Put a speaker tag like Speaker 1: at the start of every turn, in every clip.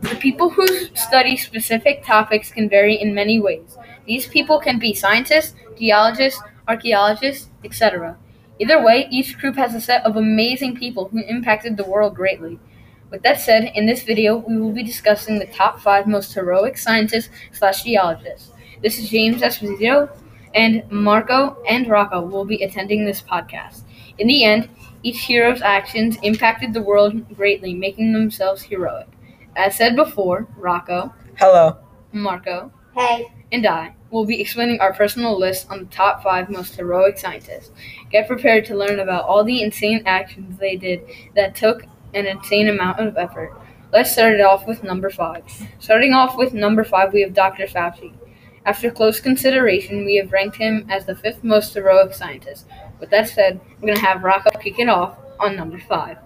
Speaker 1: The people who study specific topics can vary in many ways. These people can be scientists, geologists, archaeologists, etc. Either way, each group has a set of amazing people who impacted the world greatly. With that said, in this video, we will be discussing the top five most heroic scientists slash geologists. This is James Esposito, and Marco and Rocco will be attending this podcast. In the end, each hero's actions impacted the world greatly, making themselves heroic. As said before, Rocco,
Speaker 2: Hello.
Speaker 1: Marco,
Speaker 3: Hey,
Speaker 1: and I will be explaining our personal list on the top five most heroic scientists. Get prepared to learn about all the insane actions they did that took an insane amount of effort. Let's start it off with number five. Starting off with number five, we have Dr. Fauci. After close consideration, we have ranked him as the fifth most heroic scientist. With that said, we're going to have Rocco kick it off on number five.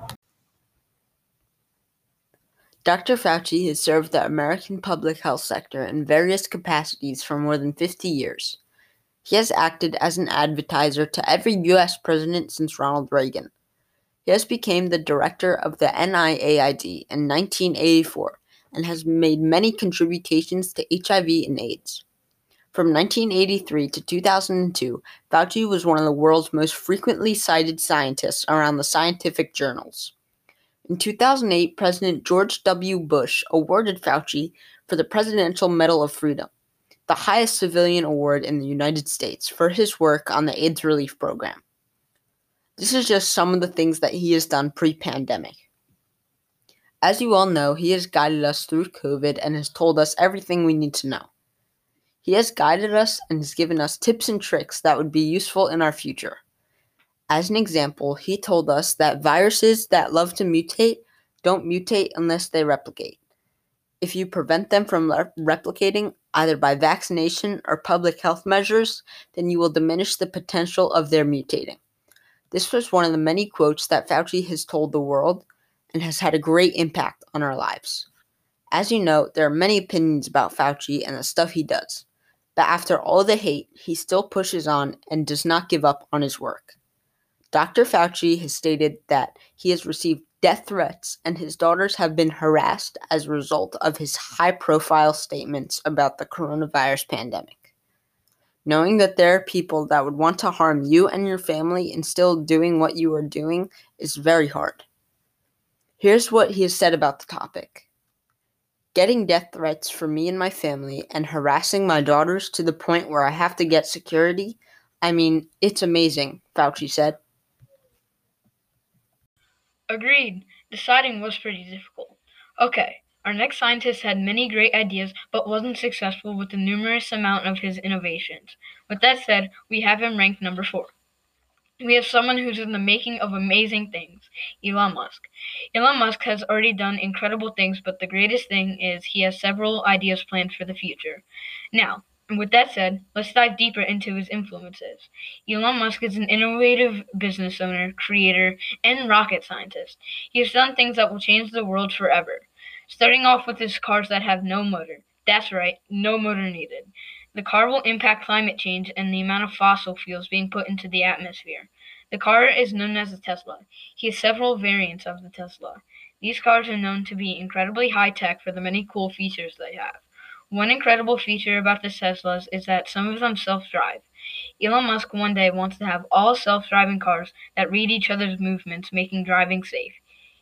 Speaker 2: Dr. Fauci has served the American public health sector in various capacities for more than 50 years. He has acted as an advertiser to every U.S. president since Ronald Reagan. He has become the director of the NIAID in 1984 and has made many contributions to HIV and AIDS. From 1983 to 2002, Fauci was one of the world's most frequently cited scientists around the scientific journals. In 2008, President George W. Bush awarded Fauci for the Presidential Medal of Freedom, the highest civilian award in the United States, for his work on the AIDS relief program. This is just some of the things that he has done pre pandemic. As you all know, he has guided us through COVID and has told us everything we need to know. He has guided us and has given us tips and tricks that would be useful in our future. As an example, he told us that viruses that love to mutate don't mutate unless they replicate. If you prevent them from re- replicating, either by vaccination or public health measures, then you will diminish the potential of their mutating. This was one of the many quotes that Fauci has told the world and has had a great impact on our lives. As you know, there are many opinions about Fauci and the stuff he does. But after all the hate, he still pushes on and does not give up on his work. Dr. Fauci has stated that he has received death threats and his daughters have been harassed as a result of his high profile statements about the coronavirus pandemic. Knowing that there are people that would want to harm you and your family and still doing what you are doing is very hard. Here's what he has said about the topic getting death threats for me and my family and harassing my daughters to the point where I have to get security. I mean, it's amazing, Fauci said.
Speaker 1: Agreed. Deciding was pretty difficult. Okay, our next scientist had many great ideas but wasn't successful with the numerous amount of his innovations. With that said, we have him ranked number four. We have someone who's in the making of amazing things Elon Musk. Elon Musk has already done incredible things, but the greatest thing is he has several ideas planned for the future. Now, with that said, let's dive deeper into his influences. Elon Musk is an innovative business owner, creator, and rocket scientist. He has done things that will change the world forever. Starting off with his cars that have no motor. That's right, no motor needed. The car will impact climate change and the amount of fossil fuels being put into the atmosphere. The car is known as the Tesla. He has several variants of the Tesla. These cars are known to be incredibly high tech for the many cool features they have. One incredible feature about the Teslas is that some of them self drive. Elon Musk one day wants to have all self driving cars that read each other's movements, making driving safe.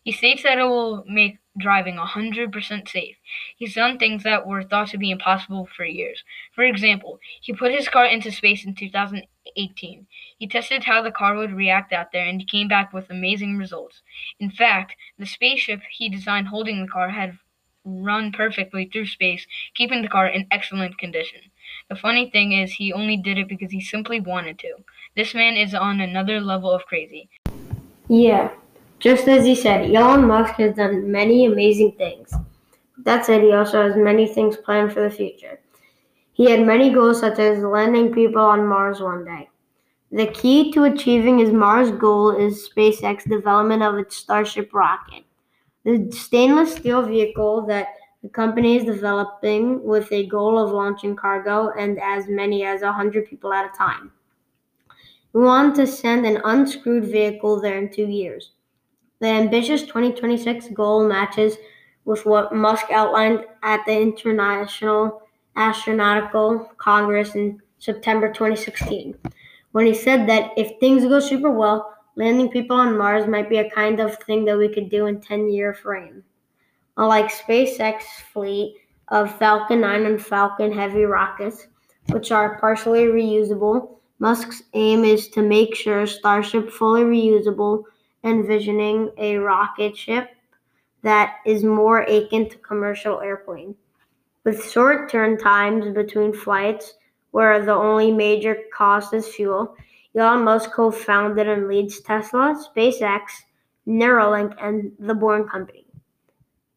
Speaker 1: He states that it will make driving 100% safe. He's done things that were thought to be impossible for years. For example, he put his car into space in 2018. He tested how the car would react out there and he came back with amazing results. In fact, the spaceship he designed holding the car had run perfectly through space, keeping the car in excellent condition. The funny thing is, he only did it because he simply wanted to. This man is on another level of crazy.
Speaker 3: yeah, just as he said, Elon Musk has done many amazing things. That said, he also has many things planned for the future. He had many goals, such as landing people on Mars one day. The key to achieving his Mars goal is SpaceX development of its Starship rocket. The stainless steel vehicle that the company is developing with a goal of launching cargo and as many as 100 people at a time. We want to send an uncrewed vehicle there in two years. The ambitious 2026 goal matches with what Musk outlined at the International Astronautical Congress in September 2016, when he said that if things go super well, landing people on Mars might be a kind of thing that we could do in 10 year frame. Unlike SpaceX fleet of Falcon 9 and Falcon Heavy rockets, which are partially reusable, Musk's aim is to make sure Starship fully reusable, envisioning a rocket ship that is more akin to commercial airplane. With short turn times between flights, where the only major cost is fuel, Elon Musk co-founded and leads Tesla, SpaceX, Neuralink, and the Boring Company.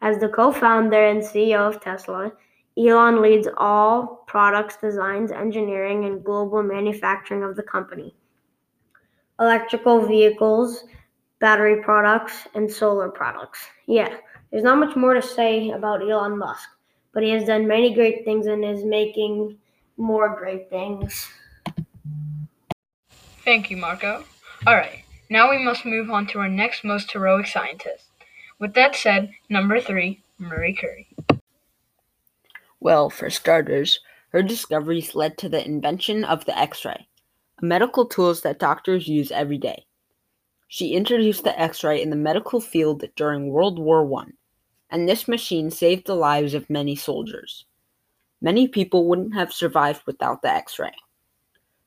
Speaker 3: As the co-founder and CEO of Tesla, Elon leads all products, designs, engineering, and global manufacturing of the company. Electrical vehicles, battery products, and solar products. Yeah, there's not much more to say about Elon Musk, but he has done many great things and is making more great things.
Speaker 1: Thank you, Marco. All right, now we must move on to our next most heroic scientist. With that said, number three, Marie Curie.
Speaker 2: Well, for starters, her discoveries led to the invention of the X ray, a medical tool that doctors use every day. She introduced the X ray in the medical field during World War I, and this machine saved the lives of many soldiers. Many people wouldn't have survived without the X ray.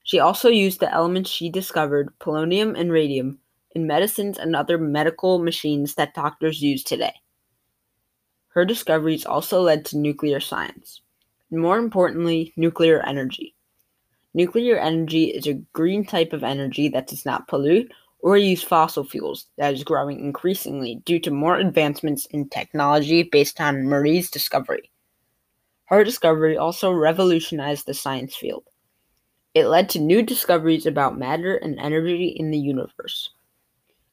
Speaker 2: She also used the elements she discovered, polonium and radium, in medicines and other medical machines that doctors use today. Her discoveries also led to nuclear science, and more importantly, nuclear energy. Nuclear energy is a green type of energy that does not pollute or use fossil fuels that is growing increasingly due to more advancements in technology based on Marie's discovery. Her discovery also revolutionized the science field. It led to new discoveries about matter and energy in the universe.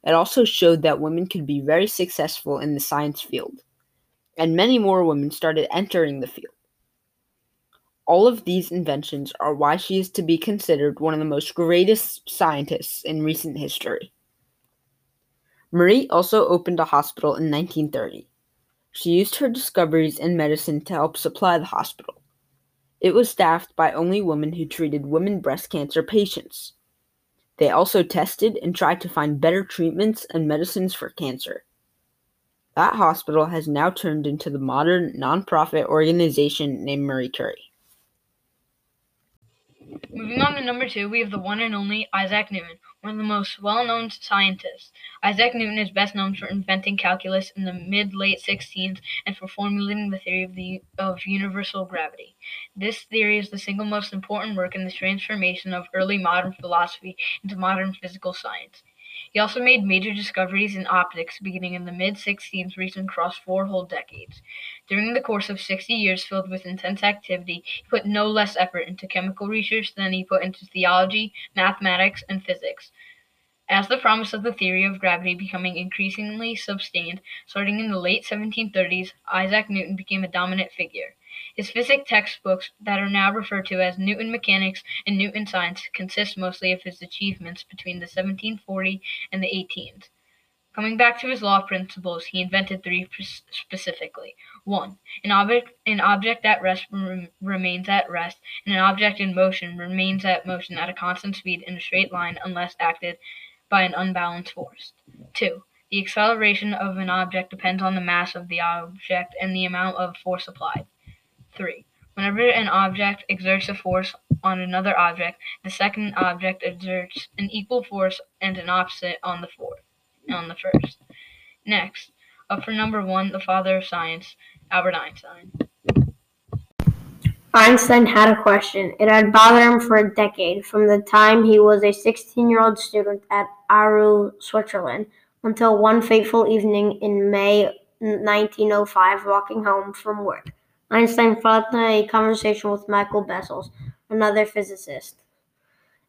Speaker 2: It also showed that women could be very successful in the science field, and many more women started entering the field. All of these inventions are why she is to be considered one of the most greatest scientists in recent history. Marie also opened a hospital in 1930. She used her discoveries in medicine to help supply the hospital. It was staffed by only women who treated women breast cancer patients. They also tested and tried to find better treatments and medicines for cancer. That hospital has now turned into the modern nonprofit organization named Marie Curie.
Speaker 1: Moving on to number two, we have the one and only Isaac Newton, one of the most well known scientists. Isaac Newton is best known for inventing calculus in the mid late 16th and for formulating the theory of, the, of universal gravity. This theory is the single most important work in the transformation of early modern philosophy into modern physical science. He also made major discoveries in optics beginning in the mid 16th, reaching across four whole decades. During the course of 60 years filled with intense activity, he put no less effort into chemical research than he put into theology, mathematics, and physics. As the promise of the theory of gravity becoming increasingly sustained, starting in the late 1730s, Isaac Newton became a dominant figure. His physics textbooks, that are now referred to as Newton Mechanics and Newton Science, consist mostly of his achievements between the 1740 and the 18s. Coming back to his law principles, he invented three specifically. One, an object, an object at rest rem- remains at rest, and an object in motion remains at motion at a constant speed in a straight line unless acted by an unbalanced force. Two, the acceleration of an object depends on the mass of the object and the amount of force applied. 3. Whenever an object exerts a force on another object, the second object exerts an equal force and an opposite on the fourth, on the first. Next, up for number one, the father of science, Albert Einstein.
Speaker 3: Einstein had a question. It had bothered him for a decade, from the time he was a 16 year old student at Aarau, Switzerland, until one fateful evening in May 1905, walking home from work. Einstein fell into a conversation with Michael Bessels, another physicist,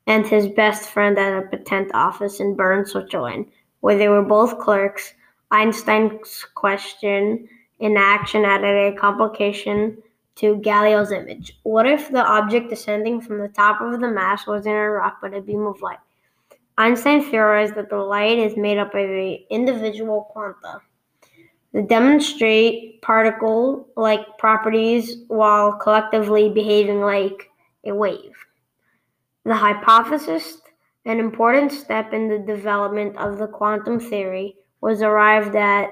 Speaker 3: and his best friend at a patent office in Bern, Switzerland, where they were both clerks. Einstein's question in action added a complication to Galileo's image. What if the object descending from the top of the mass wasn't a rock but a beam of light? Einstein theorized that the light is made up of individual quanta that demonstrate particle like properties while collectively behaving like a wave. The hypothesis, an important step in the development of the quantum theory, was arrived at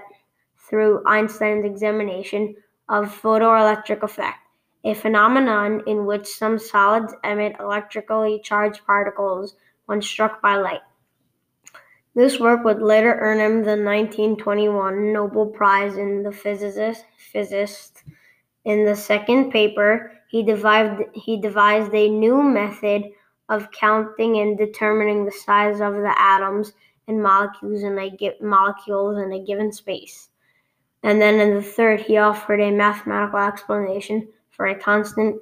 Speaker 3: through Einstein's examination of photoelectric effect, a phenomenon in which some solids emit electrically charged particles when struck by light. This work would later earn him the 1921 Nobel Prize in the physicist. physicist. In the second paper, he devised, he devised a new method of counting and determining the size of the atoms and molecules in a, molecules in a given space. And then in the third, he offered a mathematical explanation for a constant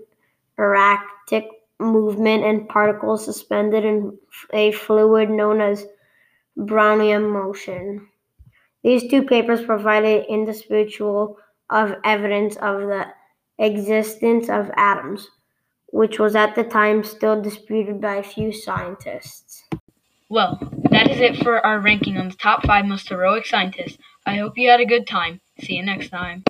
Speaker 3: erratic movement and particles suspended in a fluid known as Brownian motion. These two papers provided indisputable of evidence of the existence of atoms, which was at the time still disputed by a few scientists.
Speaker 1: Well, that is it for our ranking on the top five most heroic scientists. I hope you had a good time. See you next time.